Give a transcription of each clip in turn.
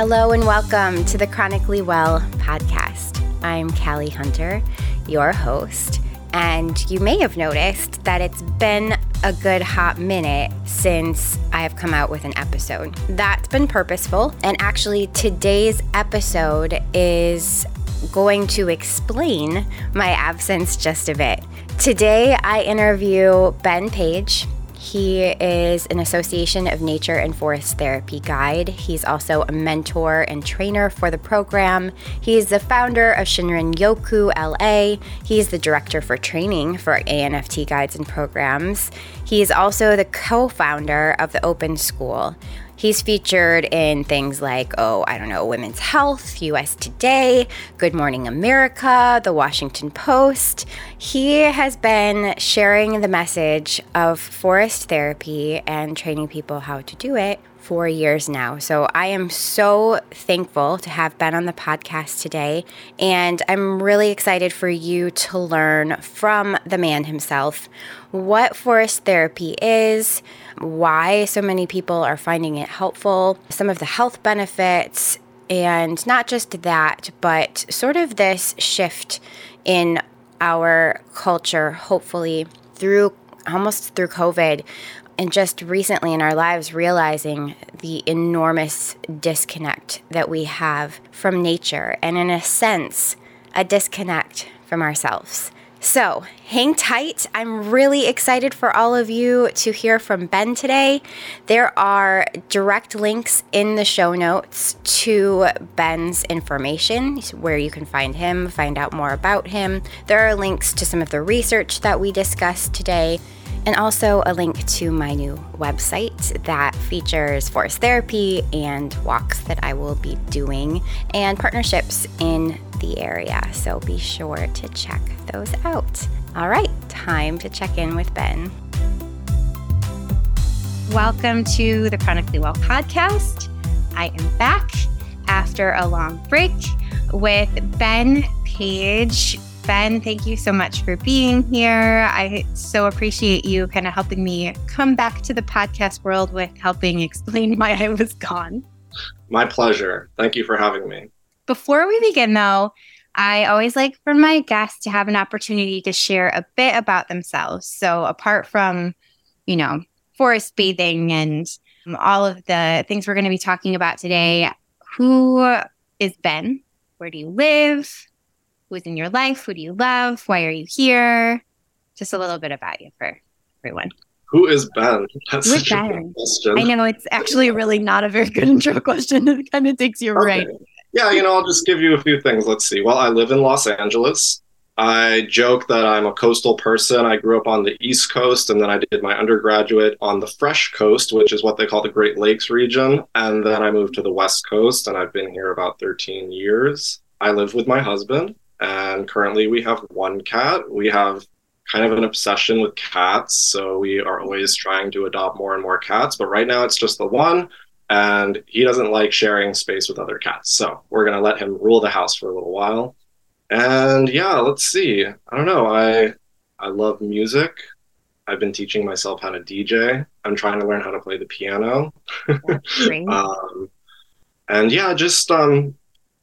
Hello and welcome to the Chronically Well podcast. I'm Callie Hunter, your host, and you may have noticed that it's been a good hot minute since I have come out with an episode. That's been purposeful, and actually, today's episode is going to explain my absence just a bit. Today, I interview Ben Page. He is an Association of Nature and Forest Therapy guide. He's also a mentor and trainer for the program. He's the founder of Shinrin Yoku LA. He's the director for training for ANFT guides and programs. He's also the co founder of the Open School. He's featured in things like, oh, I don't know, Women's Health, US Today, Good Morning America, The Washington Post. He has been sharing the message of forest therapy and training people how to do it for years now. So I am so thankful to have been on the podcast today. And I'm really excited for you to learn from the man himself what forest therapy is, why so many people are finding it helpful, some of the health benefits, and not just that, but sort of this shift in our culture, hopefully through almost through COVID, and just recently in our lives, realizing the enormous disconnect that we have from nature, and in a sense, a disconnect from ourselves. So hang tight. I'm really excited for all of you to hear from Ben today. There are direct links in the show notes to Ben's information, where you can find him, find out more about him. There are links to some of the research that we discussed today and also a link to my new website that features forest therapy and walks that I will be doing and partnerships in the area. So be sure to check those out. All right, time to check in with Ben. Welcome to the Chronically Well podcast. I am back after a long break with Ben Page Ben, thank you so much for being here. I so appreciate you kind of helping me come back to the podcast world with helping explain why I was gone. My pleasure. Thank you for having me. Before we begin, though, I always like for my guests to have an opportunity to share a bit about themselves. So, apart from, you know, forest bathing and all of the things we're going to be talking about today, who is Ben? Where do you live? Who's in your life, who do you love, why are you here? Just a little bit about you for everyone. Who is Ben? That's such ben? a question. I know it's actually really not a very good intro question. It kind of takes you okay. right. Yeah, you know, I'll just give you a few things. Let's see. Well, I live in Los Angeles. I joke that I'm a coastal person. I grew up on the East Coast and then I did my undergraduate on the Fresh Coast, which is what they call the Great Lakes region. And then I moved to the West Coast and I've been here about 13 years. I live with my husband. And currently we have one cat. We have kind of an obsession with cats. So we are always trying to adopt more and more cats. But right now it's just the one. And he doesn't like sharing space with other cats. So we're going to let him rule the house for a little while. And yeah, let's see. I don't know. I I love music. I've been teaching myself how to DJ. I'm trying to learn how to play the piano. um, and yeah, just um,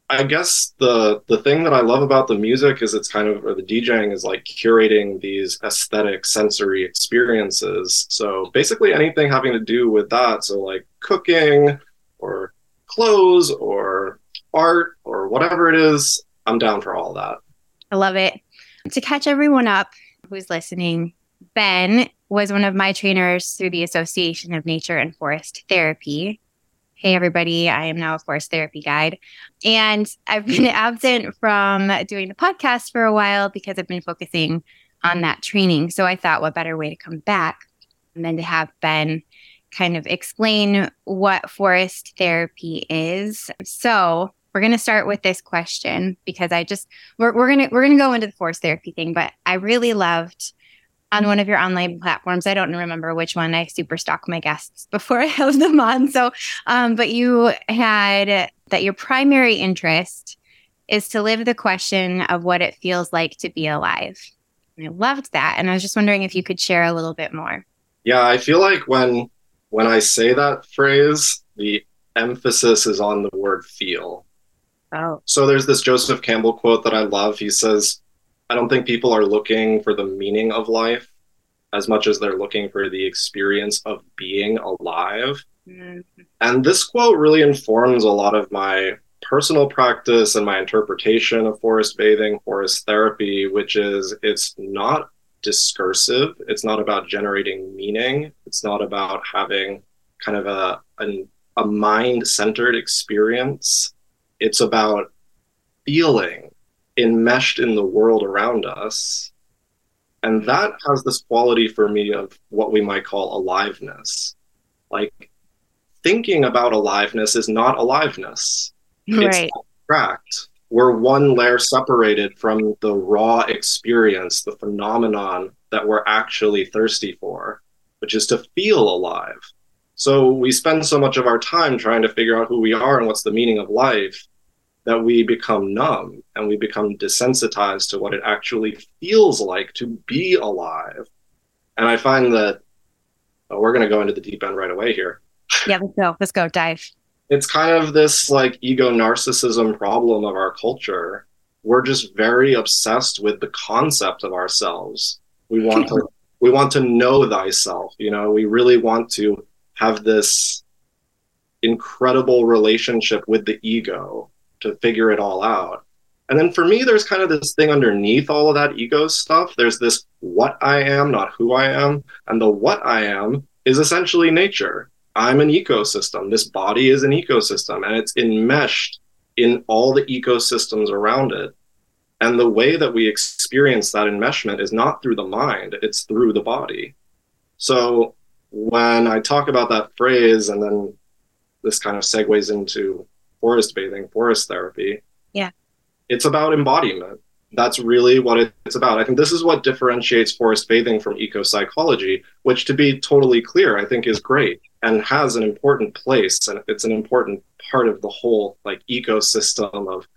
I guess the the thing that I love about the music is it's kind of or the DJing is like curating these aesthetic sensory experiences. So basically anything having to do with that. So like cooking or clothes or art or whatever it is, I'm down for all that. I love it. To catch everyone up who's listening, Ben was one of my trainers through the Association of Nature and Forest Therapy. Hey, everybody, I am now a forest therapy guide. And I've been absent from doing the podcast for a while because I've been focusing on that training. So I thought, what better way to come back than to have Ben kind of explain what forest therapy is. So we're going to start with this question because I just we're, we're going to we're going to go into the forest therapy thing, but I really loved on one of your online platforms. I don't remember which one. I super stalk my guests before I have them on. So, um, but you had that your primary interest is to live the question of what it feels like to be alive. And I loved that, and I was just wondering if you could share a little bit more. Yeah, I feel like when when I say that phrase, the emphasis is on the word feel. Oh. So there's this Joseph Campbell quote that I love. He says, I don't think people are looking for the meaning of life as much as they're looking for the experience of being alive. Mm-hmm. And this quote really informs a lot of my personal practice and my interpretation of forest bathing, forest therapy, which is it's not discursive. It's not about generating meaning. It's not about having kind of a, a, a mind centered experience. It's about feeling enmeshed in the world around us. And that has this quality for me of what we might call aliveness. Like thinking about aliveness is not aliveness. Right. It's abstract. We're one layer separated from the raw experience, the phenomenon that we're actually thirsty for, which is to feel alive. So we spend so much of our time trying to figure out who we are and what's the meaning of life that we become numb and we become desensitized to what it actually feels like to be alive. And I find that oh, we're going to go into the deep end right away here. Yeah, let's go. Let's go. Dive. It's kind of this like ego narcissism problem of our culture. We're just very obsessed with the concept of ourselves. We want to we want to know thyself, you know, we really want to have this incredible relationship with the ego to figure it all out. And then for me, there's kind of this thing underneath all of that ego stuff. There's this what I am, not who I am. And the what I am is essentially nature. I'm an ecosystem. This body is an ecosystem and it's enmeshed in all the ecosystems around it. And the way that we experience that enmeshment is not through the mind, it's through the body. So when I talk about that phrase, and then this kind of segues into forest bathing, forest therapy. Yeah. It's about embodiment. That's really what it's about. I think this is what differentiates forest bathing from eco psychology, which, to be totally clear, I think is great and has an important place. And it's an important part of the whole like ecosystem of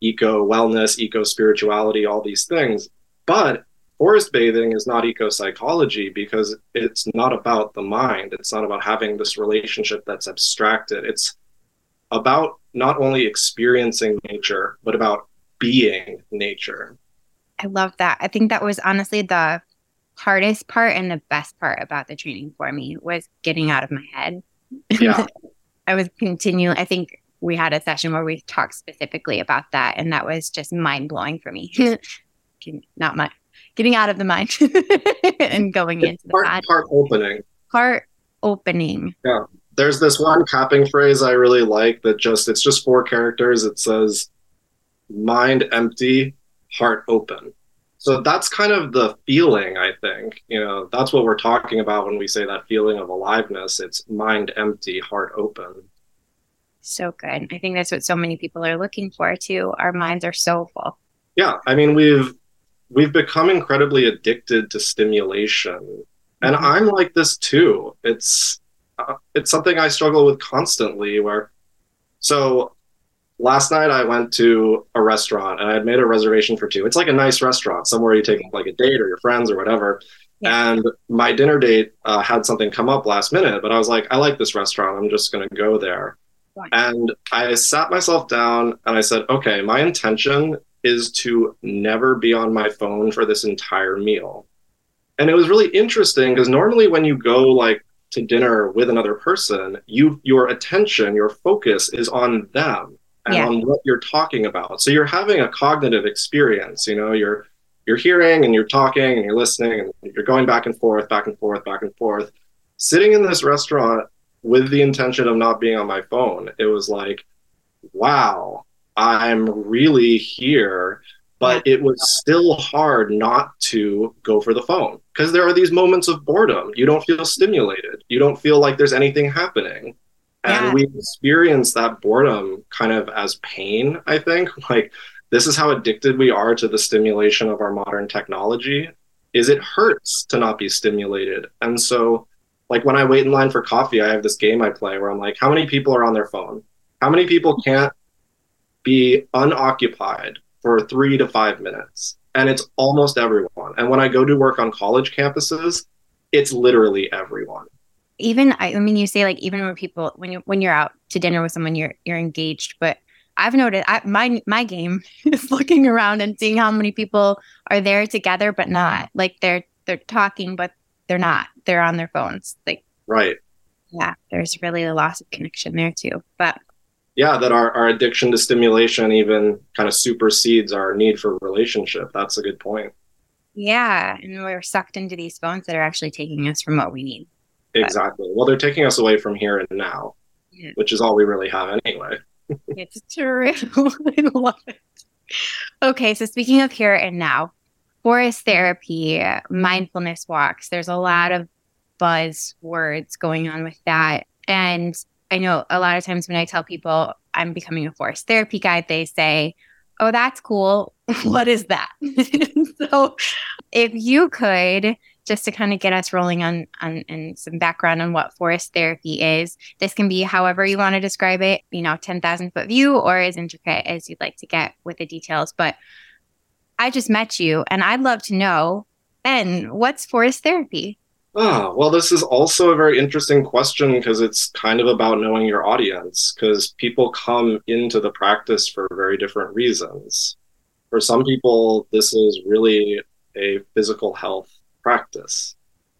eco wellness, eco spirituality, all these things. But forest bathing is not eco psychology because it's not about the mind. It's not about having this relationship that's abstracted. It's about not only experiencing nature, but about being nature. I love that. I think that was honestly the hardest part and the best part about the training for me was getting out of my head. Yeah. I was continuing, I think we had a session where we talked specifically about that, and that was just mind blowing for me. Not much getting out of the mind and going it's into part, the Heart opening. Heart opening. Yeah there's this one capping phrase I really like that just it's just four characters. It says mind empty, heart open. So that's kind of the feeling, I think. You know, that's what we're talking about when we say that feeling of aliveness. It's mind empty, heart open. So good. I think that's what so many people are looking for too. Our minds are so full. Yeah, I mean we've we've become incredibly addicted to stimulation. And mm-hmm. I'm like this too. It's it's something I struggle with constantly. Where, so last night I went to a restaurant and I had made a reservation for two. It's like a nice restaurant, somewhere you take like a date or your friends or whatever. Yeah. And my dinner date uh, had something come up last minute, but I was like, I like this restaurant. I'm just going to go there. And I sat myself down and I said, okay, my intention is to never be on my phone for this entire meal. And it was really interesting because normally when you go like to dinner with another person, you your attention, your focus is on them and yeah. on what you're talking about. So you're having a cognitive experience, you know, you're you're hearing and you're talking and you're listening and you're going back and forth, back and forth, back and forth. Sitting in this restaurant with the intention of not being on my phone, it was like, wow, I'm really here but it was still hard not to go for the phone because there are these moments of boredom. You don't feel stimulated. You don't feel like there's anything happening. And yeah. we experience that boredom kind of as pain, I think. Like this is how addicted we are to the stimulation of our modern technology is it hurts to not be stimulated. And so like when I wait in line for coffee, I have this game I play where I'm like, how many people are on their phone? How many people can't be unoccupied for three to five minutes. And it's almost everyone. And when I go to work on college campuses, it's literally everyone. even I, I mean you say like even when people when you when you're out to dinner with someone you're you're engaged but I've noted I, my my game is looking around and seeing how many people are there together but not like they're they're talking but they're not they're on their phones like right yeah there's really a loss of connection there too but yeah that our, our addiction to stimulation even kind of supersedes our need for relationship that's a good point yeah and we're sucked into these phones that are actually taking us from what we need Exactly. Well, they're taking us away from here and now, yeah. which is all we really have anyway. it's true. I love it. Okay, so speaking of here and now, forest therapy, mindfulness walks, there's a lot of buzz words going on with that. And I know a lot of times when I tell people I'm becoming a forest therapy guide, they say, Oh, that's cool. what is that? so if you could just to kind of get us rolling on on and some background on what forest therapy is. This can be however you want to describe it, you know, 10,000 foot view or as intricate as you'd like to get with the details. But I just met you and I'd love to know, Ben, what's forest therapy? Ah, well, this is also a very interesting question because it's kind of about knowing your audience because people come into the practice for very different reasons. For some people, this is really a physical health practice.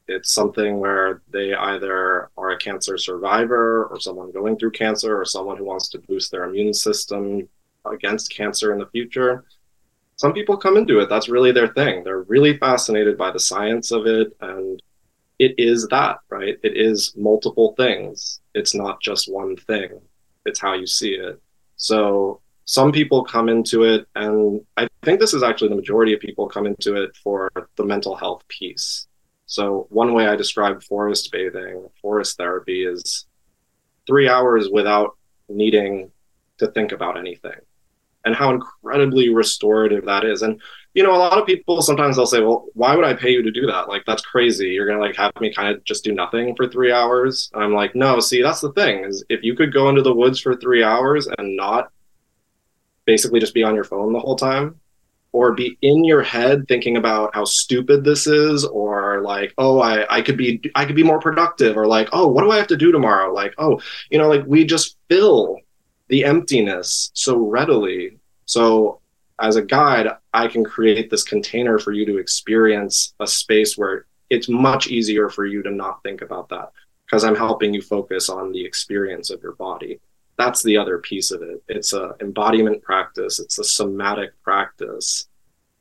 It's something where they either are a cancer survivor or someone going through cancer or someone who wants to boost their immune system against cancer in the future. Some people come into it, that's really their thing. They're really fascinated by the science of it. And it is that, right? It is multiple things. It's not just one thing, it's how you see it. So some people come into it, and I think this is actually the majority of people come into it for the mental health piece. So, one way I describe forest bathing, forest therapy, is three hours without needing to think about anything and how incredibly restorative that is. And, you know, a lot of people sometimes they'll say, well, why would I pay you to do that? Like, that's crazy. You're to like have me kind of just do nothing for three hours. And I'm like, no, see, that's the thing is if you could go into the woods for three hours and not basically just be on your phone the whole time or be in your head thinking about how stupid this is or like oh I, I could be i could be more productive or like oh what do i have to do tomorrow like oh you know like we just fill the emptiness so readily so as a guide i can create this container for you to experience a space where it's much easier for you to not think about that because i'm helping you focus on the experience of your body that's the other piece of it. It's a embodiment practice. It's a somatic practice.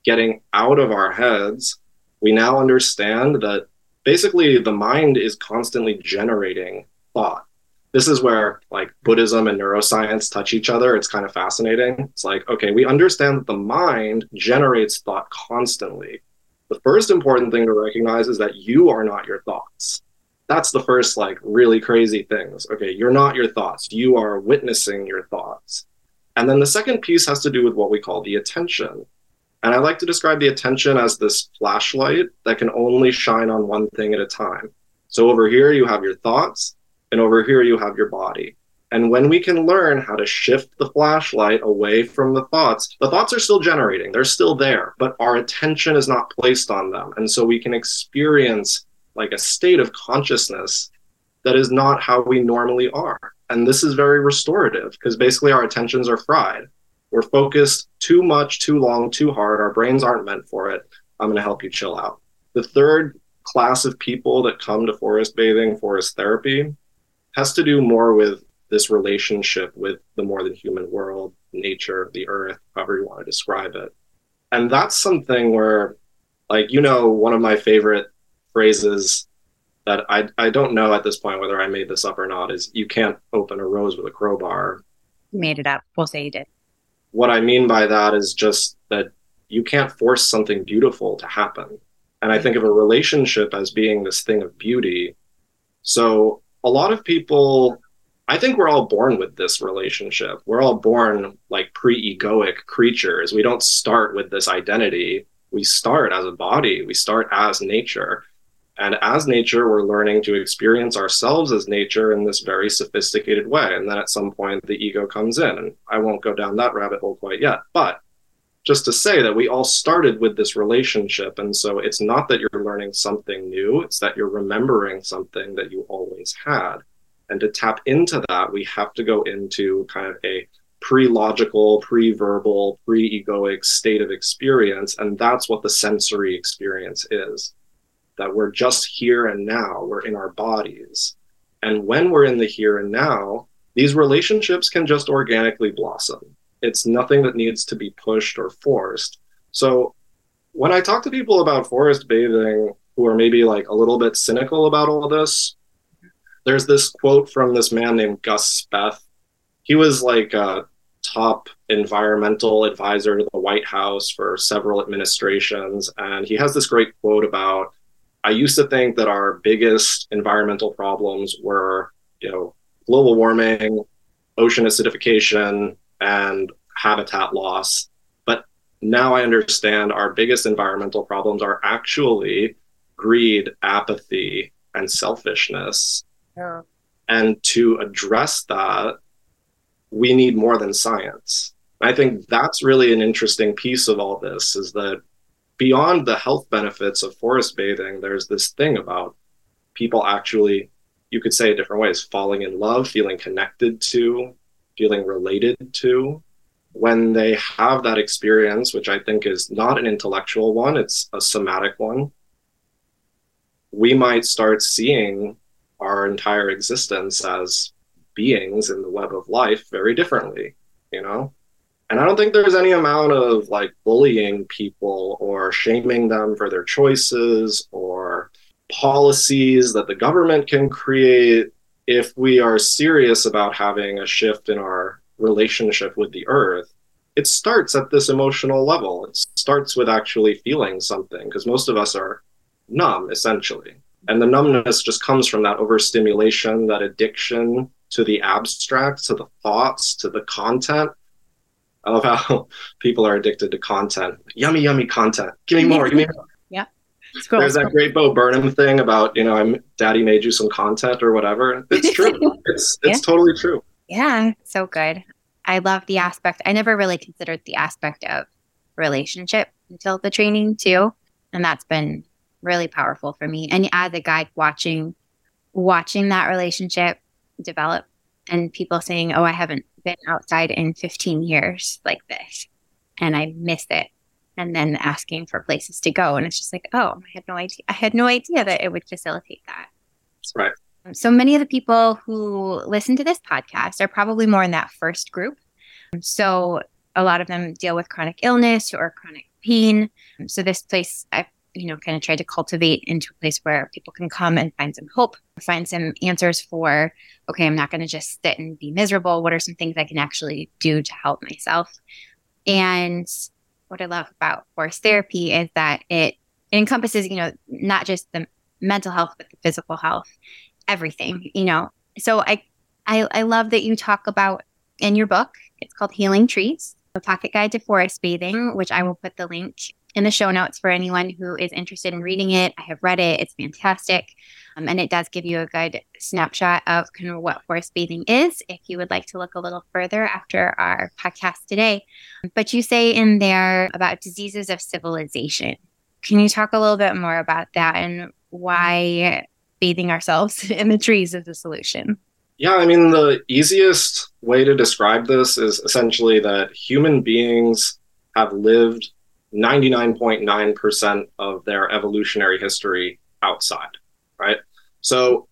Getting out of our heads, we now understand that basically the mind is constantly generating thought. This is where like Buddhism and neuroscience touch each other. It's kind of fascinating. It's like, okay, we understand that the mind generates thought constantly. The first important thing to recognize is that you are not your thoughts. That's the first like really crazy things. Okay you're not your thoughts. You are witnessing your thoughts. And then the second piece has to do with what we call the attention. And i like to describe the attention as this flashlight that can only shine on one thing at a time. So over here you have your thoughts and over here you have your body and when we can learn how to shift the flashlight away from the thoughts, the thoughts are still generating, they're still there, but our attention is not placed on them. And so we can experience like a state of consciousness that is not how we normally are. And this is very restorative because basically our attentions are fried. We're focused too much, too long, too hard. Our brains aren't meant for it. I'm going to help you chill out. The third class of people that come to forest bathing, forest therapy, has to do more with this relationship with the more than human world, nature, the earth, however you want to describe it. And that's something where, like, you know, one of my favorite phrases that I, I don't know at this point whether I made this up or not is you can't open a rose with a crowbar. You made it up. We'll say you did. What I mean by that is just that you can't force something beautiful to happen. And I mm. think of a relationship as being this thing of beauty. So a lot of people, I think we're all born with this relationship. We're all born like pre egoic creatures. We don't start with this identity. We start as a body, we start as nature. And as nature, we're learning to experience ourselves as nature in this very sophisticated way. And then at some point, the ego comes in. And I won't go down that rabbit hole quite yet. But just to say that we all started with this relationship. And so it's not that you're learning something new, it's that you're remembering something that you always had. And to tap into that, we have to go into kind of a pre logical, pre verbal, pre egoic state of experience. And that's what the sensory experience is that we're just here and now, we're in our bodies. And when we're in the here and now, these relationships can just organically blossom. It's nothing that needs to be pushed or forced. So when I talk to people about forest bathing who are maybe like a little bit cynical about all this, there's this quote from this man named Gus Speth. He was like a top environmental advisor to the White House for several administrations. And he has this great quote about I used to think that our biggest environmental problems were, you know, global warming, ocean acidification, and habitat loss. But now I understand our biggest environmental problems are actually greed, apathy, and selfishness. Yeah. And to address that, we need more than science. I think that's really an interesting piece of all this is that beyond the health benefits of forest bathing, there's this thing about people actually, you could say it different ways, falling in love, feeling connected to, feeling related to. When they have that experience, which I think is not an intellectual one, it's a somatic one, we might start seeing our entire existence as beings in the web of life very differently, you know? And I don't think there's any amount of like bullying people or shaming them for their choices or policies that the government can create if we are serious about having a shift in our relationship with the earth. It starts at this emotional level. It starts with actually feeling something because most of us are numb essentially. And the numbness just comes from that overstimulation, that addiction to the abstract, to the thoughts, to the content I love how people are addicted to content. Yummy, yummy content. Give me more. Give me more. Cool. There's that great Bo Burnham thing about, you know, I'm daddy made you some content or whatever. It's true. it's it's yeah. totally true. Yeah. So good. I love the aspect. I never really considered the aspect of relationship until the training too. And that's been really powerful for me. And as a guide watching watching that relationship develop and people saying, Oh, I haven't been outside in 15 years like this and I miss it. And then asking for places to go. And it's just like, oh, I had no idea. I had no idea that it would facilitate that. That's right. Um, so many of the people who listen to this podcast are probably more in that first group. Um, so a lot of them deal with chronic illness or chronic pain. Um, so this place I've you know, kind of tried to cultivate into a place where people can come and find some hope, find some answers for, okay, I'm not going to just sit and be miserable. What are some things I can actually do to help myself? And what I love about forest therapy is that it, encompasses, you know, not just the mental health, but the physical health, everything, you know. So I, I, I love that you talk about in your book, it's called Healing Trees, a pocket guide to forest bathing, which I will put the link in the show notes for anyone who is interested in reading it. I have read it, it's fantastic. Um, and it does give you a good snapshot of kind of what forest bathing is if you would like to look a little further after our podcast today. But you say in there about diseases of civilization. Can you talk a little bit more about that and why bathing ourselves in the trees is the solution? Yeah, I mean, the easiest way to describe this is essentially that human beings have lived 99.9% of their evolutionary history outside, right? So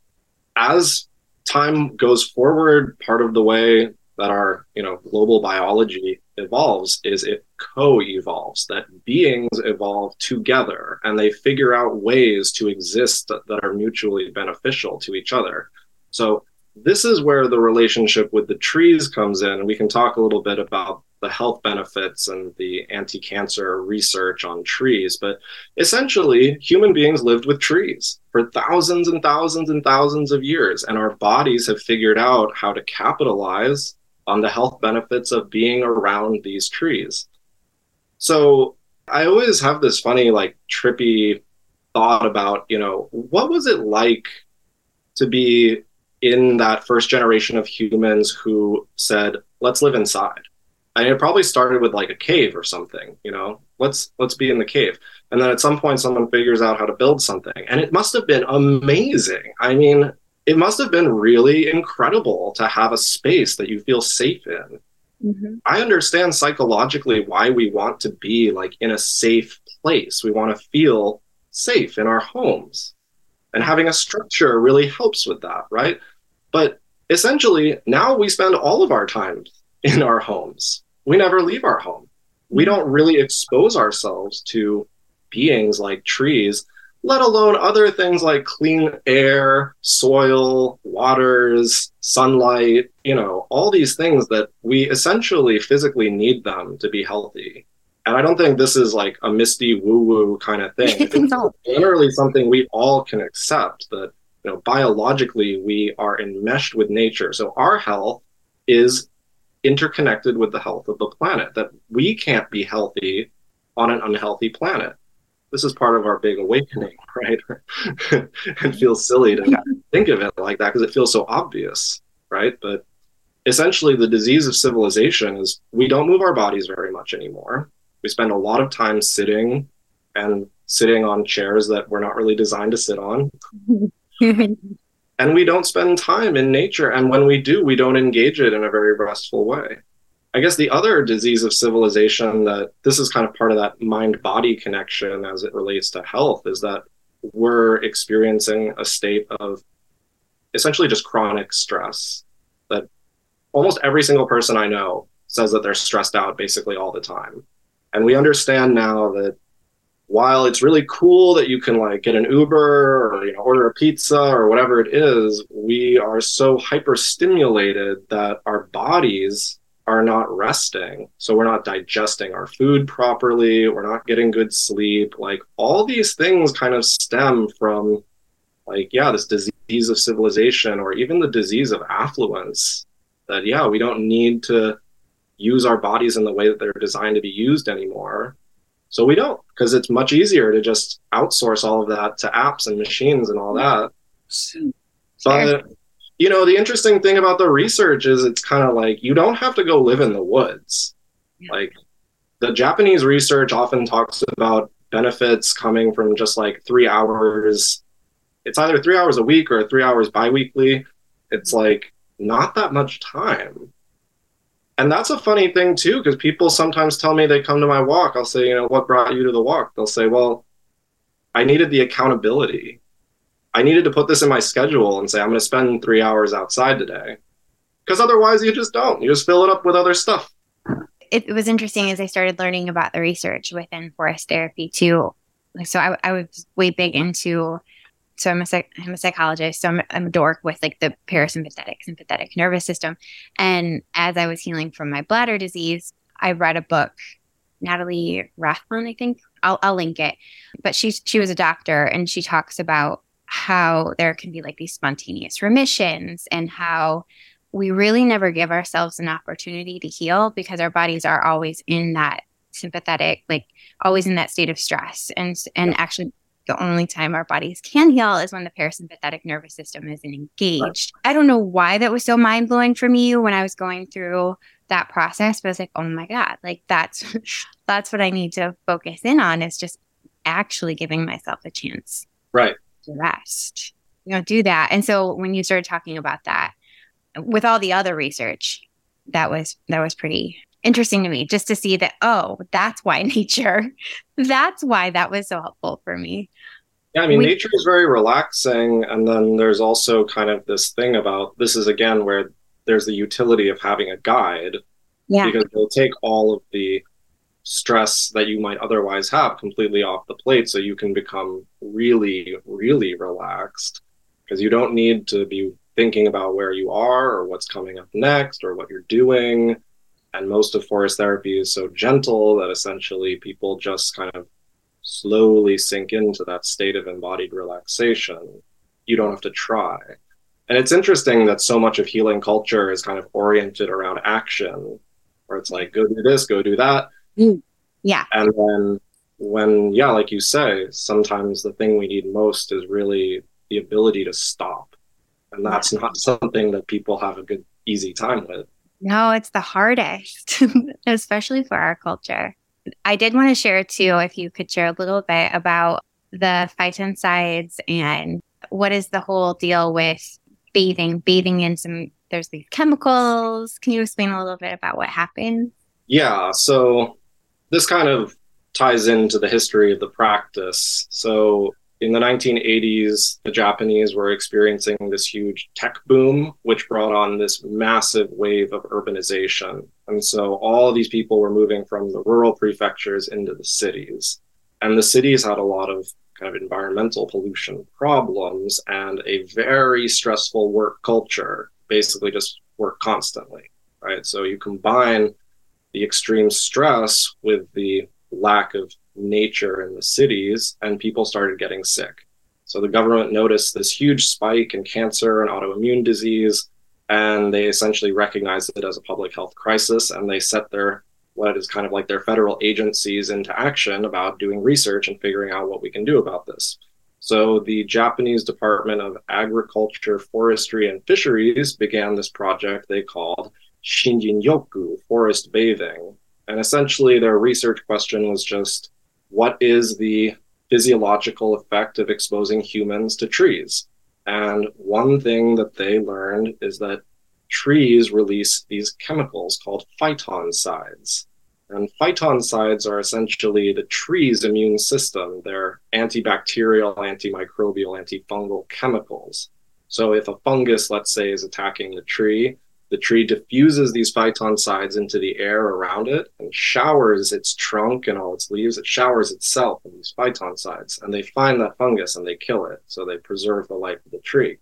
as time goes forward, part of the way that our, you know, global biology evolves is it co-evolves, that beings evolve together and they figure out ways to exist that, are mutually beneficial to each other. So this is where the relationship with the trees comes in. And we can talk a little bit about the health benefits and the anti cancer research on trees. But essentially, human beings lived with trees for thousands and thousands and thousands of years. And our bodies have figured out how to capitalize on the health benefits of being around these trees. So I always have this funny, like, trippy thought about, you know, what was it like to be in that first generation of humans who said, let's live inside? And it probably started with like a cave or something, you know. Let's let's be in the cave. And then at some point someone figures out how to build something. And it must have been amazing. I mean, it must have been really incredible to have a space that you feel safe in. Mm-hmm. I understand psychologically why we want to be like in a safe place. We want to feel safe in our homes. And having a structure really helps with that, right? But essentially, now we spend all of our time in our homes. We never leave our home. We don't really expose ourselves to beings like trees let alone other things like clean air, soil, waters, sunlight, you know, all these things that we essentially physically need them to be healthy. And I don't think this is like a misty woo woo kind of thing. It's no. generally something we all can accept that, you know, biologically we are enmeshed with nature. So our health is interconnected with the health of the planet, that we can't be healthy on an unhealthy planet this is part of our big awakening, right? and feels silly to think of it like that because it feels so obvious, right? But essentially, the disease of civilization is we don't move our bodies very much anymore. We spend a lot of time sitting and sitting on chairs that we're not really designed to sit on. and we don't spend time in nature. And when we do, we don't engage it in a very restful way. I guess the other disease of civilization that this is kind of part of that mind body connection as it relates to health is that we're experiencing a state of essentially just chronic stress that almost every single person I know says that they're stressed out basically all the time. And we understand now that while it's really cool that you can like get an Uber or you know order a pizza or whatever it is, we are so hyper stimulated that our bodies are not resting. So we're not digesting our food properly. We're not getting good sleep. Like all these things kind of stem from, like, yeah, this disease of civilization or even the disease of affluence. That, yeah, we don't need to use our bodies in the way that they're designed to be used anymore. So we don't, because it's much easier to just outsource all of that to apps and machines and all that. But you know, the interesting thing about the research is it's kind of like you don't have to go live in the woods. Yeah. Like the Japanese research often talks about benefits coming from just like three hours. It's either three hours a week or three hours biweekly. It's like not that much time. And that's a funny thing too, because people sometimes tell me they come to my walk. I'll say, you know, what brought you to the walk? They'll say, well, I needed the accountability. I needed to put this in my schedule and say, I'm going to spend three hours outside today. Because otherwise, you just don't. You just fill it up with other stuff. It, was interesting as I started learning about the research within forest therapy, too. So I, I was way big into so I'm a, psych, I'm a psychologist. So I'm, I'm, a dork with like the parasympathetic sympathetic nervous system. And as i was healing from my bladder disease i read a book natalie rathbun i think. I'll, I'll link it. But she she was a doctor and she talks about how there can be like these spontaneous remissions and how we really never give ourselves an opportunity to heal because our bodies are always in that sympathetic like always in that state of stress. And and actually the only time our bodies can heal is when the parasympathetic nervous system isn't engaged. I don't know why that was so mind blowing for me when I was going through that process, but I was like, oh my God, like that's that's what I need to focus in on is just actually giving myself a chance. Right rest. You know, do that. And so when you started talking about that, with all the other research, that was that was pretty interesting to me just to see that oh that's why nature that's why that was so helpful for me yeah i mean we, nature is very relaxing and then there's also kind of this thing about this is again where there's the utility of having a guide yeah. because they'll take all of the stress that you might otherwise have completely off the plate so you can become really really relaxed because you don't need to be thinking about where you are or what's coming up next or what you're doing and most of forest therapy is so gentle that essentially people just kind of slowly sink into that state of embodied relaxation you don't have to try and it's interesting that so much of healing culture is kind of oriented around action where it's like go do this go do that Mm. Yeah. And then when, yeah, like you say, sometimes the thing we need most is really the ability to stop. And that's not something that people have a good, easy time with. No, it's the hardest, especially for our culture. I did want to share too, if you could share a little bit about the phytoncides and what is the whole deal with bathing, bathing in some, there's these chemicals. Can you explain a little bit about what happened? Yeah. So this kind of ties into the history of the practice. So in the 1980s, the Japanese were experiencing this huge tech boom, which brought on this massive wave of urbanization. And so all these people were moving from the rural prefectures into the cities. And the cities had a lot of kind of environmental pollution problems and a very stressful work culture, basically just work constantly, right? So you combine the extreme stress with the lack of nature in the cities, and people started getting sick. So the government noticed this huge spike in cancer and autoimmune disease, and they essentially recognized it as a public health crisis, and they set their what is kind of like their federal agencies into action about doing research and figuring out what we can do about this. So the Japanese Department of Agriculture, Forestry, and Fisheries began this project they called Shinjin-yoku, forest bathing. And essentially their research question was just what is the physiological effect of exposing humans to trees? And one thing that they learned is that trees release these chemicals called phytoncides. And phytoncides are essentially the tree's immune system. They're antibacterial, antimicrobial, antifungal chemicals. So if a fungus, let's say, is attacking the tree, the tree diffuses these phytoncides into the air around it and showers its trunk and all its leaves. It showers itself in these phytoncides, and they find that fungus and they kill it. So they preserve the life of the tree.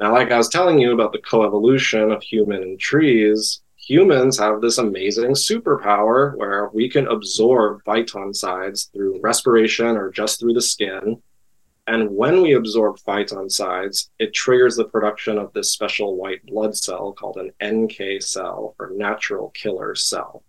Now, like I was telling you about the coevolution of human and trees, humans have this amazing superpower where we can absorb phytoncides through respiration or just through the skin and when we absorb phytoncides, it triggers the production of this special white blood cell called an NK cell or natural killer cell.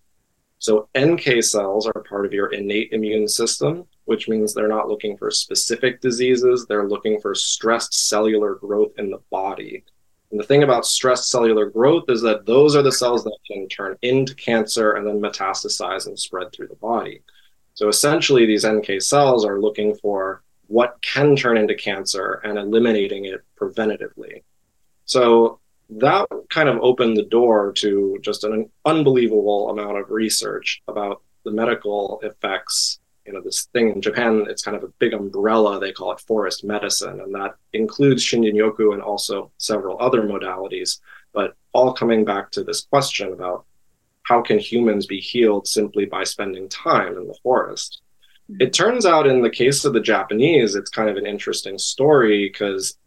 So NK cells are part of your innate immune system, which means they're not looking for specific diseases, they're looking for stressed cellular growth in the body. And the thing about stressed cellular growth is that those are the cells that can turn into cancer and then metastasize and spread through the body. So essentially, these NK cells are looking for what can turn into cancer and eliminating it preventatively. So that kind of opened the door to just an unbelievable amount of research about the medical effects. You know, this thing in Japan, it's kind of a big umbrella. They call it forest medicine, and that includes Shinjin-yoku and also several other modalities, but all coming back to this question about how can humans be healed simply by spending time in the forest? It turns out in the case of the Japanese, it's kind of an interesting story because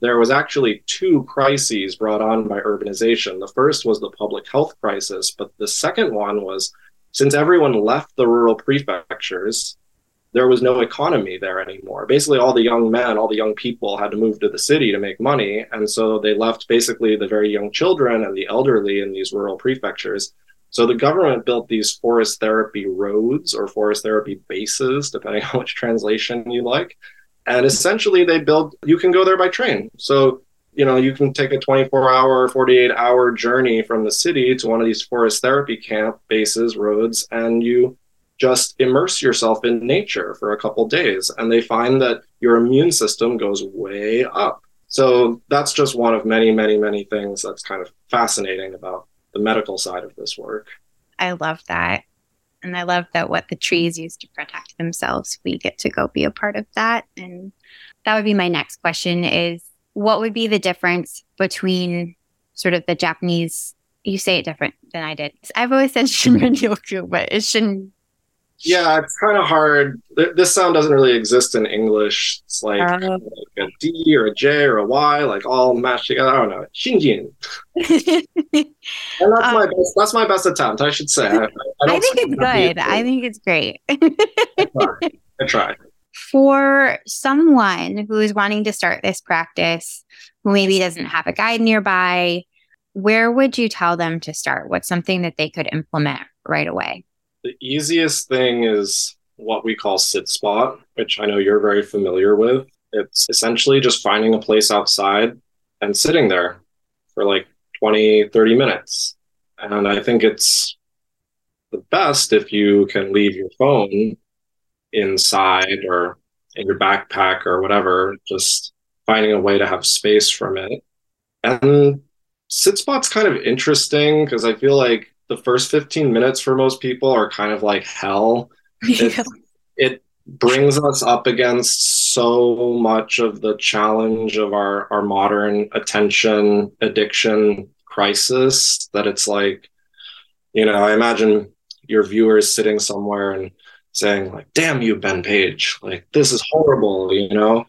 there was actually two crises brought on by urbanization. The first was the public health crisis, but the second one was since everyone left the rural prefectures, there was no economy there anymore. Basically, all the young men, all the young people had to move to the city to make money. And so they left basically the very young children and the elderly in these rural prefectures. So the government built these forest therapy roads or forest therapy bases, depending on which translation you like. And essentially, they build, you can go there by train. So, you know, you can take a 24 hour, 48 hour journey from the city to one of these forest therapy camp bases, roads, and you just immerse yourself in nature for a couple days. And they find that your immune system goes way up. So that's just one of many, many, many things that's kind of fascinating about the medical side of this work. I love that. And I love that what the trees use to protect themselves, we get to go be a part of that. And that would be my next question is what would be the difference between sort of the Japanese you say it different than I did. I've always said Shinrin Yoku, but it shouldn't yeah, it's kind of hard. This sound doesn't really exist in English. It's like, uh, like, a D or a J or a Y, like all mashed together. I don't know. Shinjin. and that's um, my best. That's my best attempt. I should say. I, I, I think it's good. I think it's great. I try. I try. For someone who is wanting to start this practice, who maybe doesn't have a guide nearby, where would you tell them to start? What's something that they could implement right away? The easiest thing is what we call sit spot, which I know you're very familiar with. It's essentially just finding a place outside and sitting there for like 20, 30 minutes. And I think it's the best if you can leave your phone inside or in your backpack or whatever, just finding a way to have space from it. And sit spot's kind of interesting because I feel like the first 15 minutes for most people are kind of like hell. It, it brings us up against so much of the challenge of our, our modern attention addiction crisis that it's like, you know, I imagine your viewers sitting somewhere and saying like, damn you, Ben Page, like this is horrible, you know?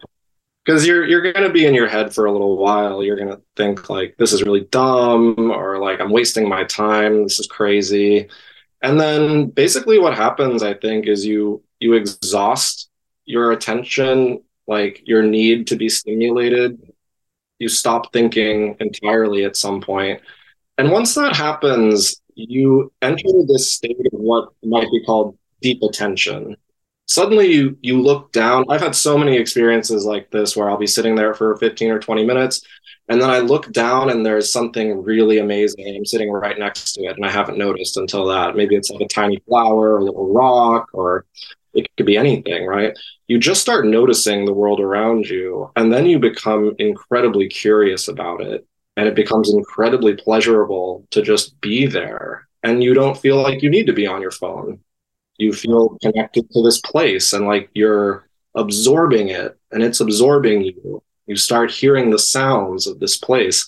Because you're you're gonna be in your head for a little while. You're gonna think like this is really dumb or like I'm wasting my time, this is crazy. And then basically what happens, I think, is you you exhaust your attention, like your need to be stimulated. You stop thinking entirely at some point. And once that happens, you enter this state of what might be called deep attention. Suddenly you you look down. I've had so many experiences like this where I'll be sitting there for 15 or 20 minutes and then I look down and there's something really amazing I'm sitting right next to it and I haven't noticed until that. Maybe it's like a tiny flower or a little rock or it could be anything, right? You just start noticing the world around you, and then you become incredibly curious about it. And it becomes incredibly pleasurable to just be there. And you don't feel like you need to be on your phone. You feel connected to this place and like you're absorbing it and it's absorbing you. You start hearing the sounds of this place.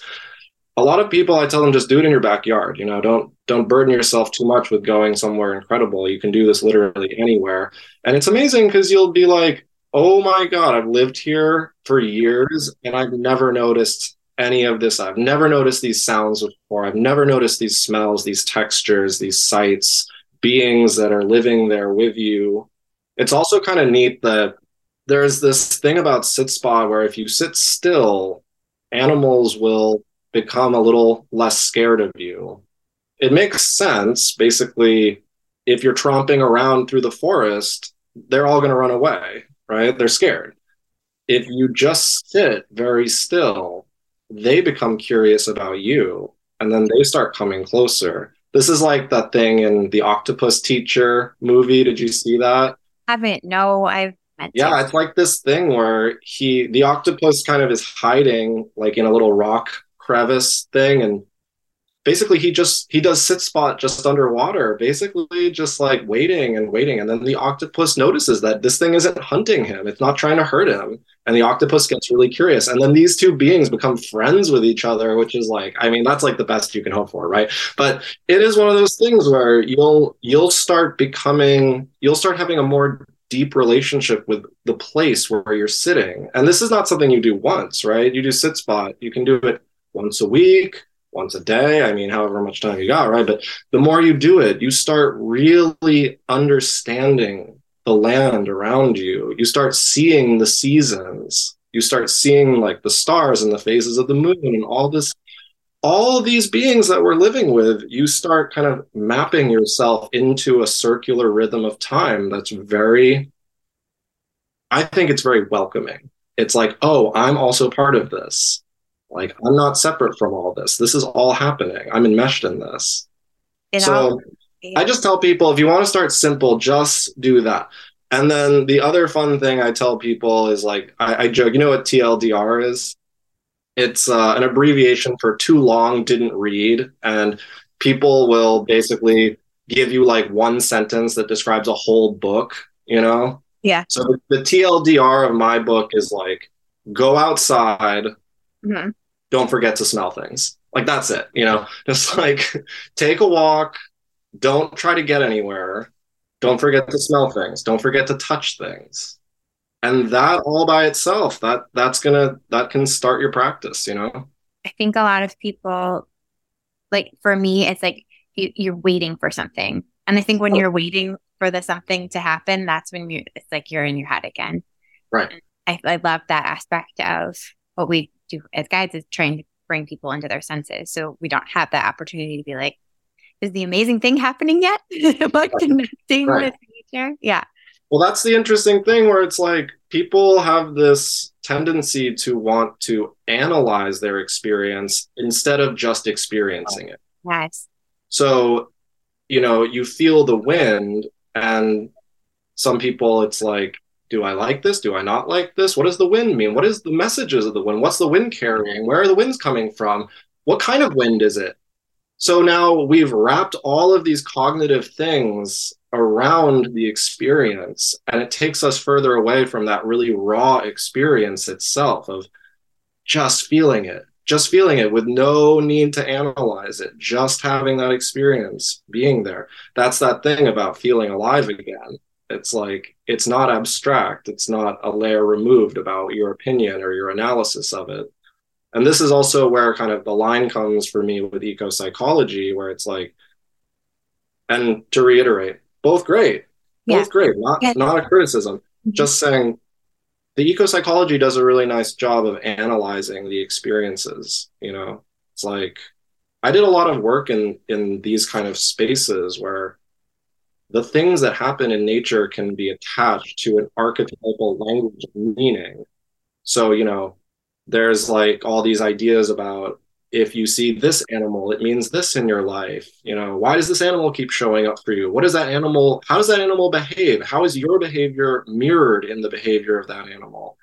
A lot of people i tell them just do it in your backyard you know don't don't burden yourself too much with going somewhere incredible. You can do this literally anywhere. And it's amazing because you'll be like oh my god i've lived here for years and i've never noticed any of this. I've never noticed these sounds before. I've never noticed these smells these textures these sights beings that are living there with you it's also kind of neat that there's this thing about sit spot where if you sit still animals will become a little less scared of you. It makes sense. Basically, if you're tromping around through the forest, they're all going to run away, right? They're scared. If you just sit very still, they become curious about you and then they start coming closer. This is like that thing in the Octopus Teacher movie. Did you see that? I haven't. No, I've yeah, it's like this thing where he the octopus kind of is hiding like in a little rock crevice thing and basically he just he does sit spot just underwater basically just like waiting and waiting. And then the octopus notices that this thing isn't hunting him. It's not trying to hurt him. And the octopus gets really curious. And then these two beings become friends with each other which is like i mean that's like the best you can hope for right? But it is one of those things where you'll you'll start becoming you'll start having a more deep relationship with the place where you're sitting. And this is not something you do once right? You do sit spot. You can do it once a week, once a day. I mean, however much time you got, right? But the more you do it, you start really understanding the land around you. You start seeing the seasons. You start seeing like the stars and the phases of the moon and all this all these beings that we're living with, you start kind of mapping yourself into a circular rhythm of time that's very, I think it's very welcoming. It's like, oh, I'm also part of this. Like I'm not separate from all this. This is all happening. I'm enmeshed in this. so all. I just tell people if you want to start simple, just do that. And then the other fun thing I tell people is like I, I joke, you know what TLDR is? It's uh, an abbreviation for too long didn't read, and people will basically give you like one sentence that describes a whole book. You know? Yeah. So the, the TLDR of my book is like go outside, mm-hmm don't forget to smell things. Like that's it, you know, just like take a walk, don't try to get anywhere, don't forget to smell things, don't forget to touch things. And that all by itself, that that's gonna that can start your practice, you know. I think a lot of people like for me, it's like you, you're waiting for something. And I think when oh. you're waiting for the something to happen, that's when you it's like you're in your head again. Right. I, I love that aspect of what we as guides is trying to bring people into their senses. So we don't have that opportunity to be like, is the amazing thing happening yet? Am I connecting right. with nature? Yeah. Well, that's the interesting thing where it's like people have this tendency to want to analyze their experience instead of just experiencing it. Yes. So, you know, you feel the wind, and some people, it's like, do I like this? Do I not like this? What does the wind mean? What is the messages of the wind? What's the wind carrying? Where are the winds coming from? What kind of wind is it? So now we've wrapped all of these cognitive things around the experience, and it takes us further away from that really raw experience itself of just feeling it, just feeling it with no need to analyze it, just having that experience, being there. That's that thing about feeling alive again. It's like it's not abstract. It's not a layer removed about your opinion or your analysis of it. And this is also where kind of the line comes for me with eco psychology, where it's like, and to reiterate, both great, both great, not yeah. not a criticism. Mm-hmm. Just saying, the eco psychology does a really nice job of analyzing the experiences. You know, it's like I did a lot of work in in these kind of spaces where the things that happen in nature can be attached to an archetypal language of meaning. So, you know, there's like all these ideas about if you see this animal, it means this in your life. You know, why does this animal keep showing up for you? What does that animal, how does that animal behave? How is your behavior mirrored in the behavior of that animal?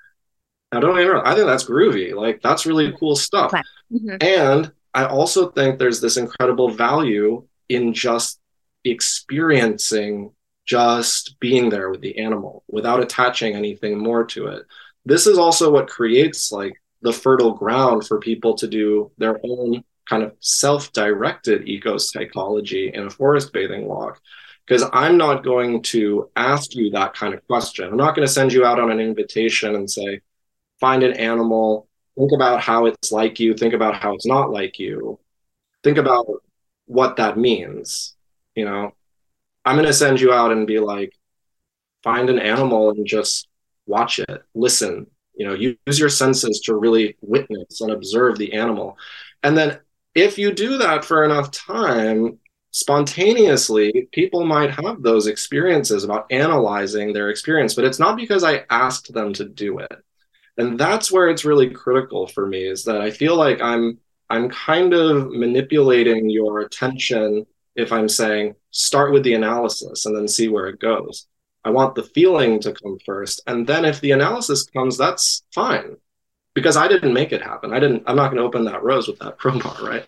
Now, don't get me wrong, I think that's groovy. Like, that's really cool stuff. Mm-hmm. And I also think there's this incredible value in just experiencing just being there with the animal without attaching anything more to it. This is also what creates like the fertile ground for people to do their own kind of self-directed eco psychology in a forest bathing walk. Because I'm not going to ask you that kind of question. I'm not going to send you out on an invitation and say, find an animal, think about how it's like you, think about how it's not like you, think about what that means you know i'm going to send you out and be like find an animal and just watch it listen you know use your senses to really witness and observe the animal. And then if you do that for enough time spontaneously people might have those experiences about analyzing their experience but it's not because i asked them to do it. And that's where it's really critical for me is that i feel like i'm i'm kind of manipulating your attention if I'm saying start with the analysis and then see where it goes. I want the feeling to come first. And then if the analysis comes, that's fine because I didn't make it happen. I didn't, I'm not going to open that rose with that crowbar, right?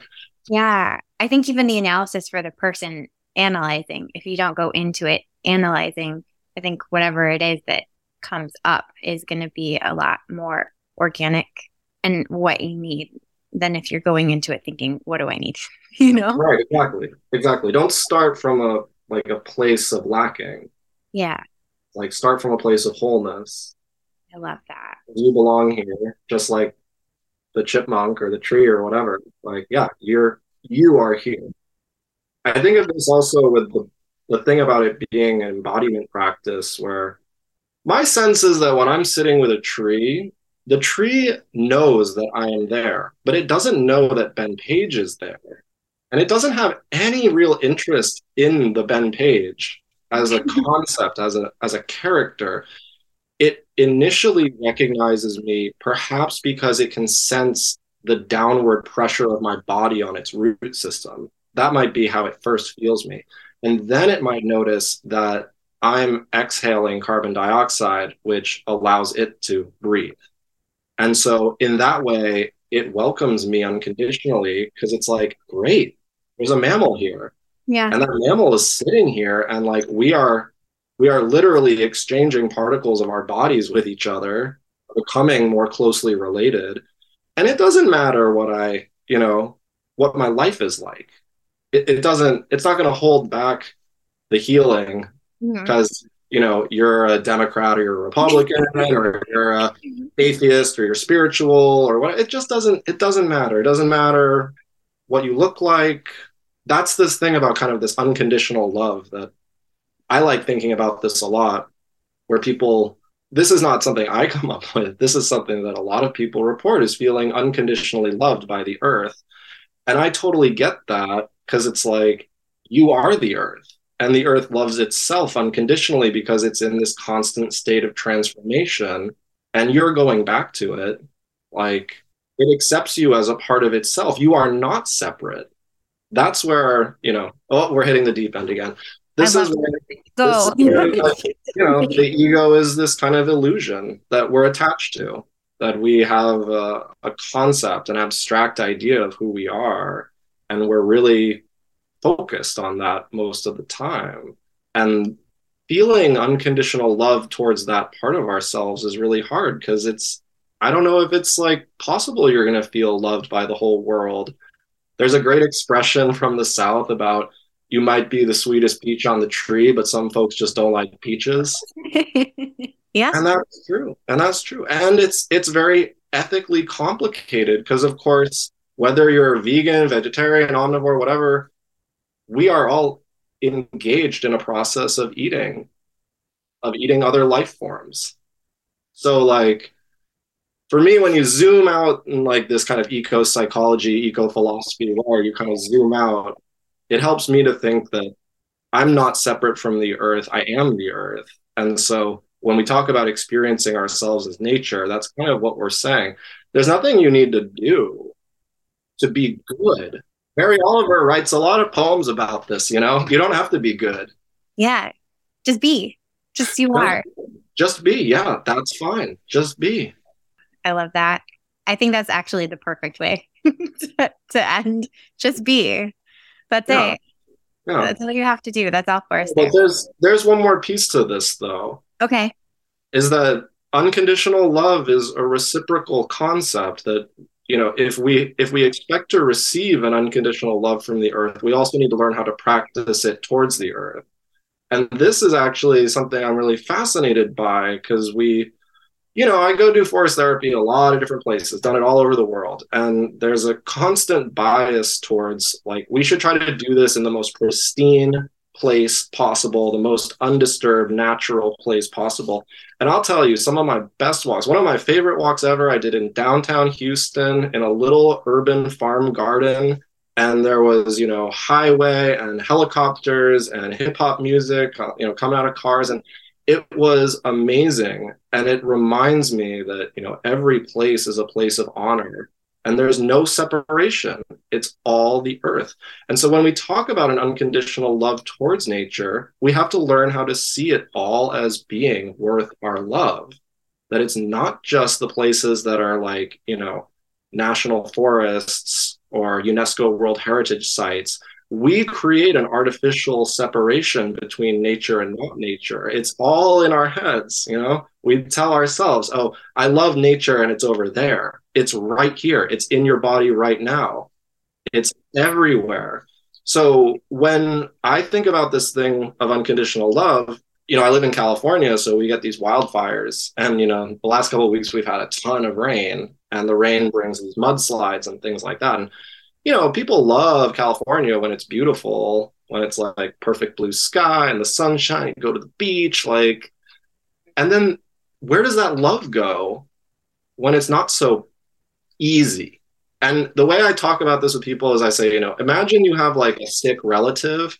Yeah. I think even the analysis for the person analyzing, if you don't go into it analyzing, I think whatever it is that comes up is going to be a lot more organic and what you need than if you're going into it thinking, what do I need? you know? Right, exactly. Exactly. Don't start from a like a place of lacking. Yeah. Like start from a place of wholeness. I love that. You belong here, just like the chipmunk or the tree or whatever. Like, yeah, you're you are here. I think of this also with the the thing about it being an embodiment practice where my sense is that when I'm sitting with a tree, the tree knows that I am there, but it doesn't know that Ben Page is there. And it doesn't have any real interest in the Ben Page as a concept, as a as a character. It initially recognizes me, perhaps because it can sense the downward pressure of my body on its root system. That might be how it first feels me. And then it might notice that I'm exhaling carbon dioxide, which allows it to breathe. And so, in that way, it welcomes me unconditionally because it's like, great, there's a mammal here. Yeah. And that mammal is sitting here, and like we are, we are literally exchanging particles of our bodies with each other, becoming more closely related. And it doesn't matter what I, you know, what my life is like. It, it doesn't, it's not going to hold back the healing because mm-hmm you know you're a democrat or you're a republican or you're a atheist or you're spiritual or what it just doesn't it doesn't matter. It doesn't matter what you look like. That's this thing about kind of this unconditional love that i like thinking about this a lot where people this is not something i come up with. This is something that a lot of people report is feeling unconditionally loved by the earth. And i totally get that because it's like you are the earth and the earth loves itself unconditionally because it's in this constant state of transformation and you're going back to it. Like it accepts you as a part of itself. You are not separate. That's where you know oh we're hitting the deep end again. This is where, this where, you know the ego is this kind of illusion that we're attached to that we have a, a concept an abstract idea of who we are and we're really focused on that most of the time. And feeling unconditional love towards that part of ourselves is really hard because it's i don't know if it's like possible you're going to feel loved by the whole world. There's a great expression from the south about you might be the sweetest peach on the tree but some folks just don't like peaches. Yeah. And that's true. And that's true. And it's it's very ethically complicated because of course whether you're vegan vegetarian omnivore whatever we are all engaged in a process of eating of eating other life forms. So like for me when you zoom out in like this kind of eco psychology eco philosophy where you kind of zoom out it helps me to think that i'm not separate from the earth i am the earth. And so when we talk about experiencing ourselves as nature that's kind of what we're saying. There's nothing you need to do to be good Mary Oliver writes a lot of poems about this, you know? You don't have to be good. Yeah. Just be. Just you are. Just be. Yeah, that's fine. Just be. I love that. I think that's actually the perfect way to, to, end. Just be. That's yeah. it. Yeah. That's all you have to do. That's all for us. But there's there's one more piece to this though. Okay. Is that unconditional love is a reciprocal concept that you know if we if we expect to receive an unconditional love from the earth we also need to learn how to practice it towards the earth. And this is actually something i'm really fascinated by because we you know i go do forest therapy a lot of different places done it all over the world and there's a constant bias towards like we should try to do this in the most pristine place possible, the most undisturbed, natural place possible. And I'll tell you, some of my best walks, one of my favorite walks ever, I did in downtown Houston in a little urban farm garden. And there was, you know, highway and helicopters and hip hop music, uh, you know, coming out of cars. And it was amazing. And it reminds me that, you know, every place is a place of honor and there's no separation. It's all the earth. And so when we talk about an unconditional love towards nature, we have to learn how to see it all as being worth our love. That it's not just the places that are like, you know, national forests or UNESCO World Heritage sites, we create an artificial separation between nature and not nature. It's all in our heads, you know? We tell ourselves, oh, I love nature and it's over there. It's right here. It's in your body right now. It's everywhere. So when I think about this thing of unconditional love, you know, I live in California, so we get these wildfires. And, you know, the last couple of weeks we've had a ton of rain, and the rain brings these mudslides and things like that. And you know, people love California when it's beautiful, when it's like perfect blue sky and the sunshine, you go to the beach, like, and then where does that love go when it's not so easy? And the way I talk about this with people is I say, you know, imagine you have like a sick relative.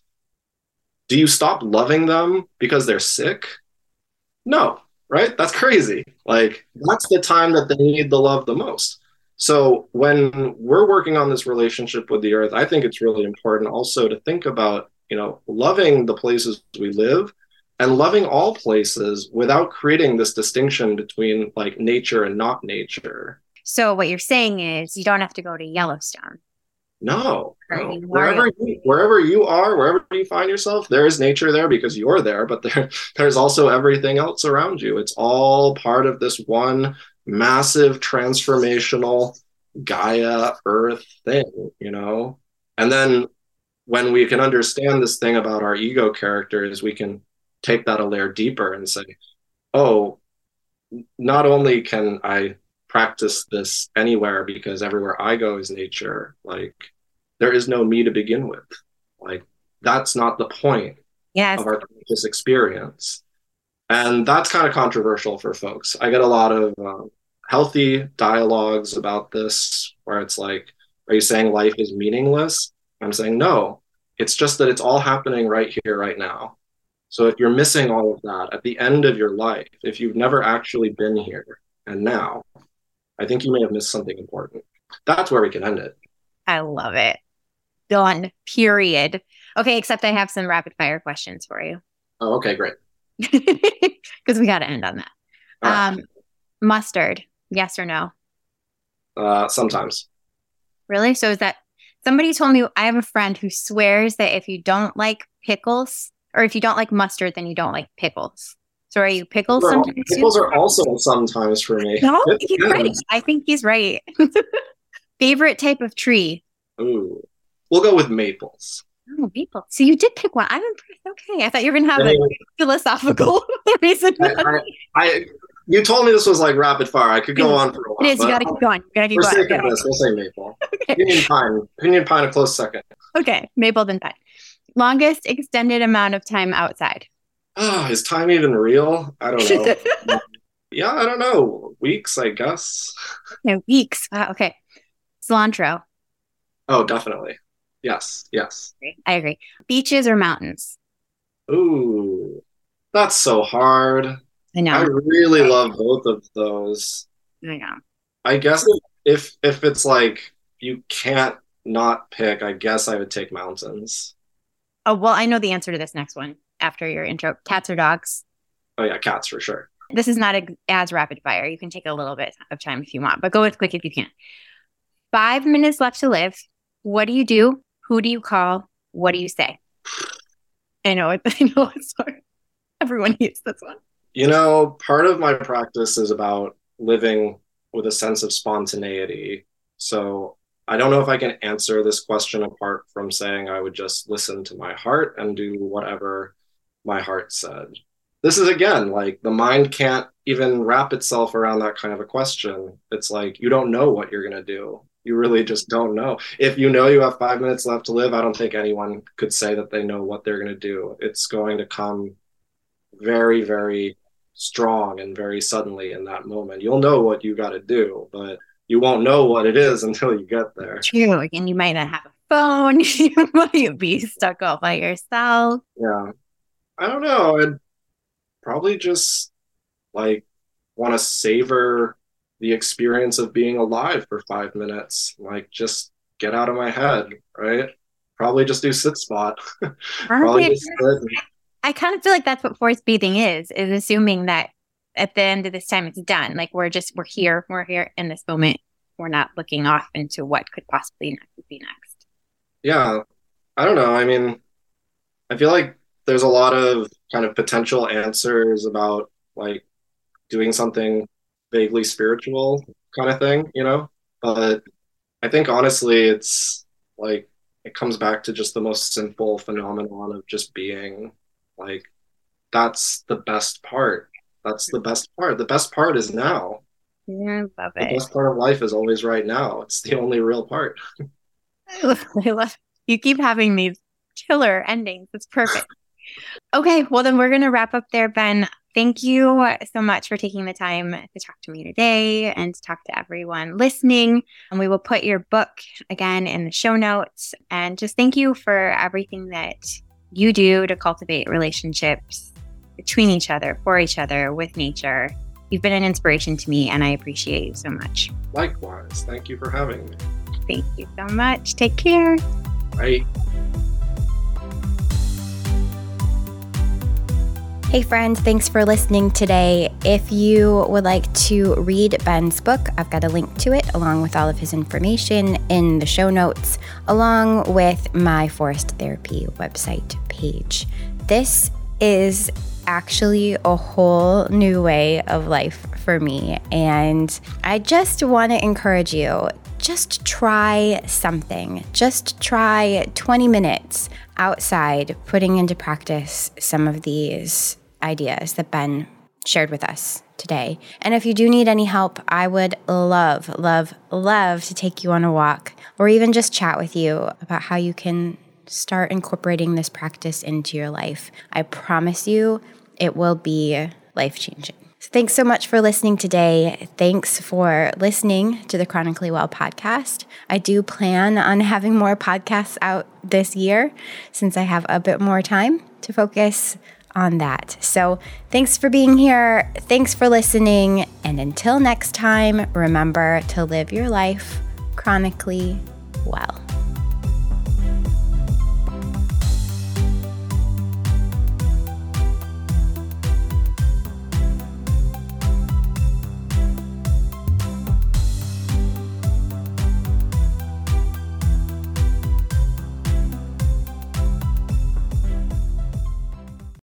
Do you stop loving them because they're sick? No, right? That's crazy. Like, that's the time that they need the love the most. So when we're working on this relationship with the earth, I think it's really important also to think about, you know, loving the places we live and loving all places without creating this distinction between like nature and not nature. So what you're saying is you don't have to go to Yellowstone. No, no. wherever you, wherever you are, wherever you find yourself, there is nature there because you're there, but there there's also everything else around you. It's all part of this one massive transformational Gaia Earth thing, you know? And then when we can understand this thing about our ego characters, we can take that a layer deeper and say, oh, not only can I practice this anywhere because everywhere I go is nature, like there is no me to begin with. Like that's not the point yes. of our conscious experience and that's kind of controversial for folks. I get a lot of um, healthy dialogues about this where it's like, are you saying life is meaningless? I'm saying no. It's just that it's all happening right here, right now. So if you're missing all of that at the end of your life, if you've never actually been here and now, I think you may have missed something important. That's where we can end it. I love it. done. Period. Okay, except I have some rapid fire questions for you. Oh, okay, great. Because we got to end on that. Right. Um, mustard, yes or no? Uh, sometimes. Really? So is that somebody told me I have a friend who swears that if you don't like pickles or if you don't like mustard, then you don't like pickles. So are you pickles Well, sometimes? too? pickles are also sometimes for me. No, It he's right. I think he's right. Favorite type of tree? Ooh. We'll go with maples. Oh, maple. So you did pick one. I'm impressed. Okay, I thought you were gonna have a philosophical reason. I, I, I, you told me this was like rapid fire. I could go on for a while. it is. You got to keep going. You got to keep For going. Okay. this, we'll say maple. Pinyon pine. Pinyon pine, a close second. okay, maple then pine. Longest extended amount of time outside. Oh, is time even real? I don't know. yeah, I don't know. Weeks, I guess. no, weeks. Wow, okay. Cilantro. Oh, definitely. Yes, yes. I agree. Beaches or mountains? Ooh, that's so hard. I know. I really love both of those. I know. I guess if if it's like you can't not pick, I guess I would take mountains. Oh well, I know the answer to this next one after your intro. Cats or dogs? Oh yeah, cats for sure. This is not ex- as rapid fire. You can take a little bit of time if you want, but go as quick if you can. Five minutes left to live. What do you do? Who do you call? What do you say? I know. it- I know. It's hard. Everyone hates this one. You know, part of my practice is about living with a sense of spontaneity. So I don't know if I can answer this question apart from saying I would just listen to my heart and do whatever my heart said. This is again like the mind can't even wrap itself around that kind of a question. It's like you don't know what you're going to do. You really just don't know. If you know you have five minutes left to live, I don't think anyone could say that they know what they're going to do. It's going to come very, very strong and very suddenly in that moment. You'll know what you got to do, but you won't know what it is until you get there. True. And you might not have a phone. you might be stuck all by yourself. Yeah. I don't know. I'd probably just like want to savor the experience of being alive for five minutes. Like just get out of my head, right? Probably just do sit spot. Probably just sit I kind of feel like that's what forest bathing is, is assuming that at the end of this time it's done. Like we're just we're here, we're here in this moment. We're not looking off into what could possibly be next. Yeah, I don't know. I mean, I feel like there's a lot of kind of potential answers about like doing something vaguely spiritual kind of thing, you know? But I think honestly, it's like it comes back to just the most simple phenomenon of just being. Like, that's the best part. That's the best part. The best part is now. Yeah, I love it. The best part of life is always right now. It's the only real part. I love, I love you keep having these killer endings. It's perfect. Okay, well then we're gonna wrap up there, Ben. Thank you so much for taking the time to talk to me today and to talk to everyone listening. And we will put your book again in the show notes. And just thank you for everything that you do to cultivate relationships between each other, for each other, with nature. You've been an inspiration to me, and I appreciate you so much. Likewise, thank you for having me. Thank you so much. Take care. Right. Hey, friends, thanks for listening today. If you would like to read Ben's book, I've got a link to it along with all of his information in the show notes, along with my forest therapy website page. This is actually a whole new way of life for me, and I just want to encourage you just try something. Just try 20 minutes outside putting into practice some of these ideas that Ben shared with us today. And if you do need any help, I would love, love, love to take you on a walk or even just chat with you about how you can start incorporating this practice into your life. I promise you, it will be life changing. Thanks so much for listening today. Thanks for listening to the Chronically Well podcast. I do plan on having more podcasts out this year since I have a bit more time to focus on that. So thanks for being here. Thanks for listening. And until next time, remember to live your life chronically well.